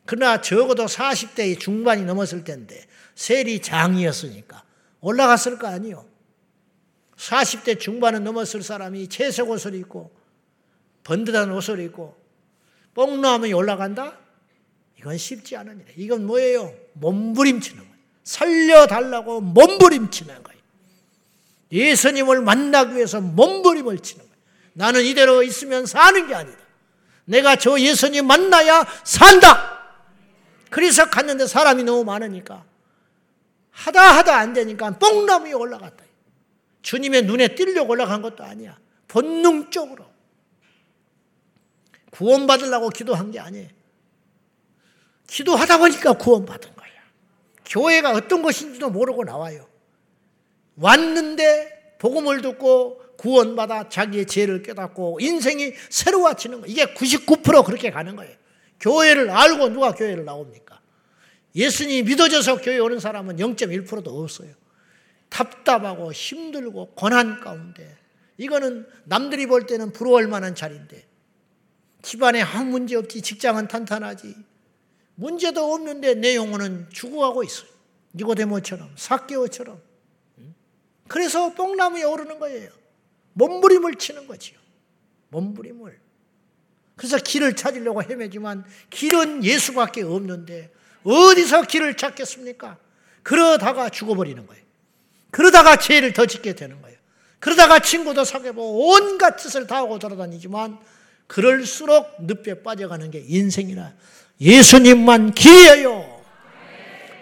그러나 적어도 40대 중반이 넘었을 텐데, 셀이 장이었으니까 올라갔을 거 아니요. 40대 중반은 넘었을 사람이 채색 옷을 입고, 번듯한 옷을 입고, 뽕나무에 올라간다? 이건 쉽지 않은 일이에요. 이건 뭐예요? 몸부림치는 거예요. 살려달라고 몸부림치는 거예요. 예수님을 만나기 위해서 몸부림을 치는 거예요. 나는 이대로 있으면 사는 게 아니다. 내가 저 예수님 만나야 산다. 그래서 갔는데 사람이 너무 많으니까 하다 하다 안 되니까 뽕나무에 올라갔다. 주님의 눈에 띄려고 올라간 것도 아니야. 본능적으로. 구원받으려고 기도한 게 아니에요. 기도하다 보니까 구원받은 거야. 교회가 어떤 것인지도 모르고 나와요. 왔는데 복음을 듣고 구원받아 자기의 죄를 깨닫고 인생이 새로워지는 거. 이게 99% 그렇게 가는 거예요. 교회를 알고 누가 교회를 나옵니까? 예수님이 믿어져서 교회 오는 사람은 0.1%도 없어요. 답답하고 힘들고 고난 가운데 이거는 남들이 볼 때는 부러울 만한 자리인데 집안에 아무 문제 없지 직장은 탄탄하지 문제도 없는데 내 영혼은 죽어가고 있어요. 니고데모처럼 사개오처럼 그래서 뽕나무에 오르는 거예요. 몸부림을 치는 거지요. 몸부림을. 그래서 길을 찾으려고 헤매지만 길은 예수밖에 없는데 어디서 길을 찾겠습니까? 그러다가 죽어버리는 거예요. 그러다가 죄를 더 짓게 되는 거예요. 그러다가 친구도 사귀고 온갖 짓을 다 하고 돌아다니지만 그럴수록 늪에 빠져가는 게 인생이라 예수님만 길이에요.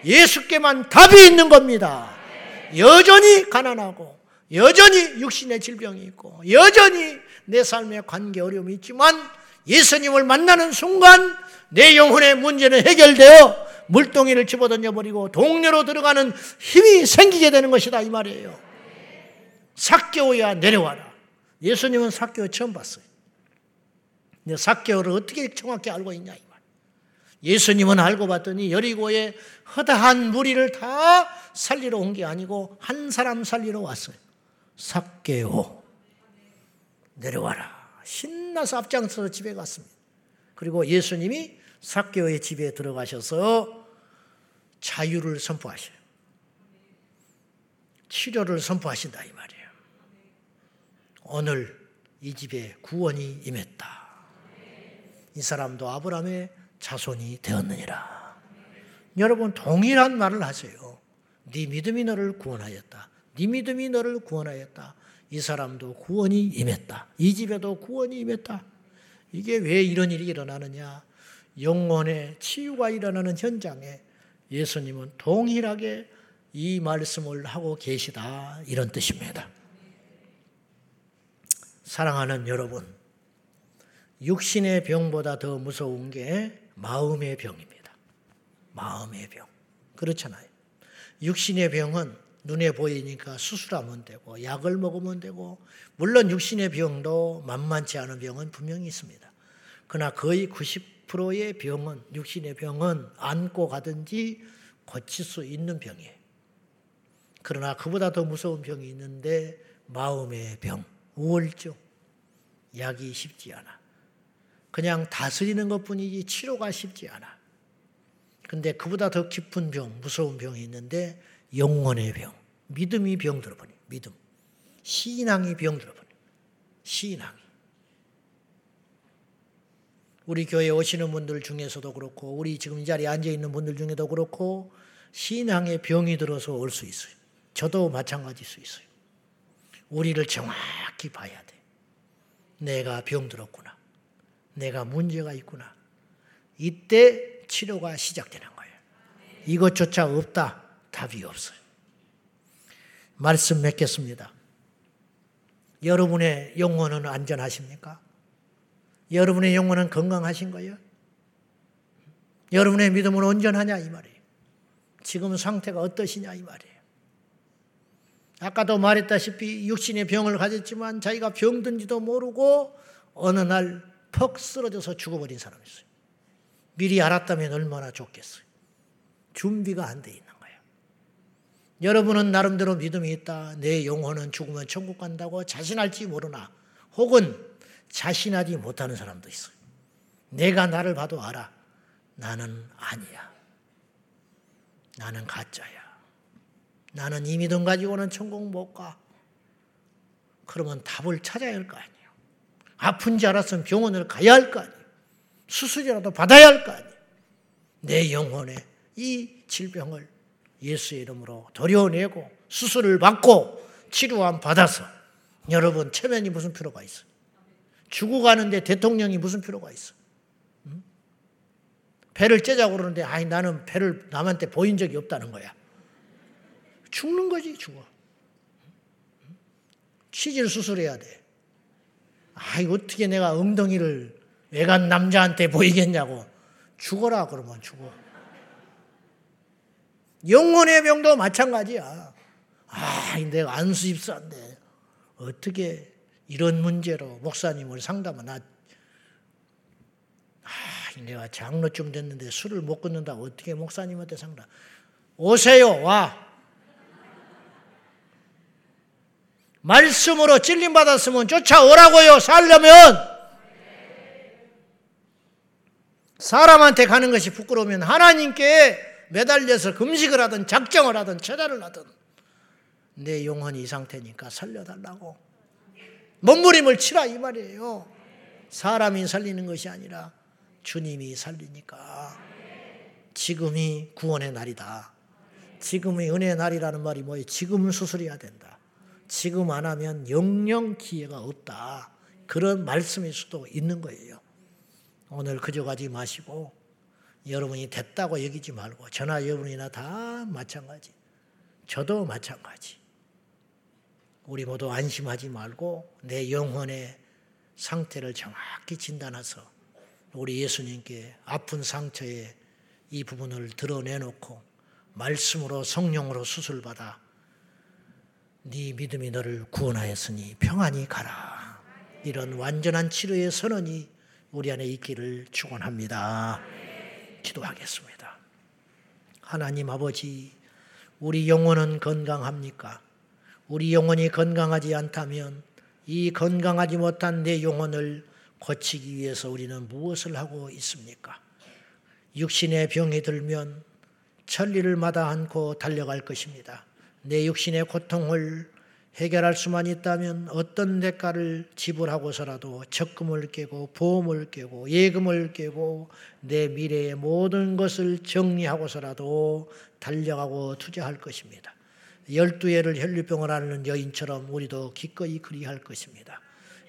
예수께만 답이 있는 겁니다. 여전히 가난하고 여전히 육신의 질병이 있고 여전히 내 삶에 관계 어려움이 있지만 예수님을 만나는 순간 내 영혼의 문제는 해결되어 물동이를 집어던져 버리고 동료로 들어가는 힘이 생기게 되는 것이다 이 말이에요. 삭개오야 내려와라. 예수님은 삭개오 처음 봤어요. 근데 삭개오를 어떻게 정확히 알고 있냐 이 말. 예수님은 알고 봤더니 여리고에 허다한 무리를 다 살리러 온 게 아니고 한 사람 살리러 왔어요. 삭개오 내려와라. 신나서 앞장서서 집에 갔습니다. 그리고 예수님이 삭개오의 집에 들어가셔서 자유를 선포하셔요. 치료를 선포하신다 이 말이에요. 오늘 이 집에 구원이 임했다. 이 사람도 아브라함의 자손이 되었느니라. 여러분 동일한 말을 하세요. 네 믿음이 너를 구원하였다. 네 믿음이 너를 구원하였다. 이 사람도 구원이 임했다. 이 집에도 구원이 임했다. 이게 왜 이런 일이 일어나느냐? 영혼의 치유가 일어나는 현장에 예수님은 동일하게 이 말씀을 하고 계시다. 이런 뜻입니다. 사랑하는 여러분, 육신의 병보다 더 무서운 게 마음의 병입니다. 마음의 병. 그렇잖아요. 육신의 병은 눈에 보이니까 수술하면 되고 약을 먹으면 되고 물론 육신의 병도 만만치 않은 병은 분명히 있습니다. 그러나 거의 90% 의 병은 육신의 병은 안고 가든지 고칠 수 있는 병이에요. 그러나 그보다 더 무서운 병이 있는데 마음의 병, 우울증. 약이 쉽지 않아. 그냥 다스리는 것 뿐이지 치료가 쉽지 않아. 근데 그보다 더 깊은 병, 무서운 병이 있는데 영혼의 병, 믿음이 병 들어버려. 믿음. 신앙이 병 들어버려. 신앙이. 우리 교회 오시는 분들 중에서도 그렇고, 우리 지금 이 자리에 앉아 있는 분들 중에도 그렇고, 신앙의 병이 들어서 올 수 있어요. 저도 마찬가지일 수 있어요. 우리를 정확히 봐야 돼. 내가 병 들었구나. 내가 문제가 있구나. 이때 치료가 시작되는 거예요. 이것조차 없다. 답이 없어요. 말씀 맺겠습니다. 여러분의 영혼은 안전하십니까? 여러분의 영혼은 건강하신 거예요? 여러분의 믿음은 온전하냐 이 말이에요. 지금 상태가 어떠시냐 이 말이에요. 아까도 말했다시피 육신의 병을 가졌지만 자기가 병든지도 모르고 어느 날 퍽 쓰러져서 죽어버린 사람이 있어요. 미리 알았다면 얼마나 좋겠어요. 준비가 안 돼 있는 거예요. 여러분은 나름대로 믿음이 있다. 내 영혼은 죽으면 천국 간다고 자신할지 모르나 혹은 자신하지 못하는 사람도 있어요. 내가 나를 봐도 알아. 나는 아니야. 나는 가짜야. 나는 이 믿음 가지고는 천국 못 가. 그러면 답을 찾아야 할 거 아니에요. 아픈지 알았으면 병원을 가야 할 거 아니에요. 수술이라도 받아야 할 거 아니에요. 내 영혼에 이 질병을 예수의 이름으로 도려내고 수술을 받고 치료함 받아서 여러분 체면이 무슨 필요가 있어? 죽어가는데 대통령이 무슨 필요가 있어? 응? 배를 째자고 그러는데 아니 나는 배를 남한테 보인 적이 없다는 거야. 죽는 거지 죽어. 치질 수술해야 돼. 아이 어떻게 내가 엉덩이를 외간 남자한테 보이겠냐고 죽어라 그러면 죽어. 영혼의 병도 마찬가지야. 아, 내가 안수 입사인데 어떻게 이런 문제로 목사님을 상담하나? 아, 내가 장로쯤 됐는데 술을 못 끊는다고 어떻게 목사님한테 상담? 오세요, 와. 말씀으로 찔림 받았으면 쫓아오라고요. 살려면 사람한테 가는 것이 부끄러우면 하나님께 매달려서 금식을 하든 작정을 하든 처자를 하든 내 영혼이 이 상태니까 살려달라고 몸부림을 치라 이 말이에요. 사람이 살리는 것이 아니라 주님이 살리니까 지금이 구원의 날이다. 지금이 은혜의 날이라는 말이 뭐예요? 지금 수술해야 된다. 지금 안 하면 영영 기회가 없다. 그런 말씀일 수도 있는 거예요. 오늘 그저 가지 마시고 여러분이 됐다고 여기지 말고 저나 여러분이나 다 마찬가지. 저도 마찬가지. 우리 모두 안심하지 말고 내 영혼의 상태를 정확히 진단해서 우리 예수님께 아픈 상처의 이 부분을 드러내놓고 말씀으로 성령으로 수술받아 네 믿음이 너를 구원하였으니 평안히 가라. 이런 완전한 치료의 선언이 우리 안에 있기를 축원합니다. 기도하겠습니다. 하나님 아버지, 우리 영혼은 건강합니까? 우리 영혼이 건강하지 않다면 이 건강하지 못한 내 영혼을 고치기 위해서 우리는 무엇을 하고 있습니까? 육신의 병이 들면 천리를 마다 않고 달려갈 것입니다. 내 육신의 고통을 해결할 수만 있다면 어떤 대가를 지불하고서라도 적금을 깨고 보험을 깨고 예금을 깨고 내 미래의 모든 것을 정리하고서라도 달려가고 투자할 것입니다. 열두 해를 혈류병을 앓는 여인처럼 우리도 기꺼이 그리할 것입니다.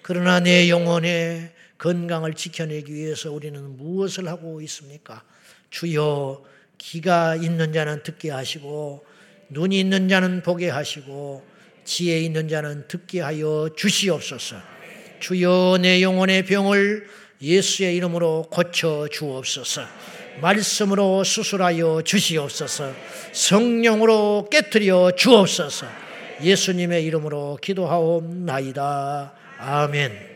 그러나 내 영혼의 건강을 지켜내기 위해서 우리는 무엇을 하고 있습니까? 주여 귀가 있는 자는 듣게 하시고 눈이 있는 자는 보게 하시고 지혜 있는 자는 듣게 하여 주시옵소서. 주여 내 영혼의 병을 예수의 이름으로 고쳐 주옵소서. 말씀으로 수술하여 주시옵소서. 성령으로 깨뜨려 주옵소서. 예수님의 이름으로 기도하옵나이다. 아멘.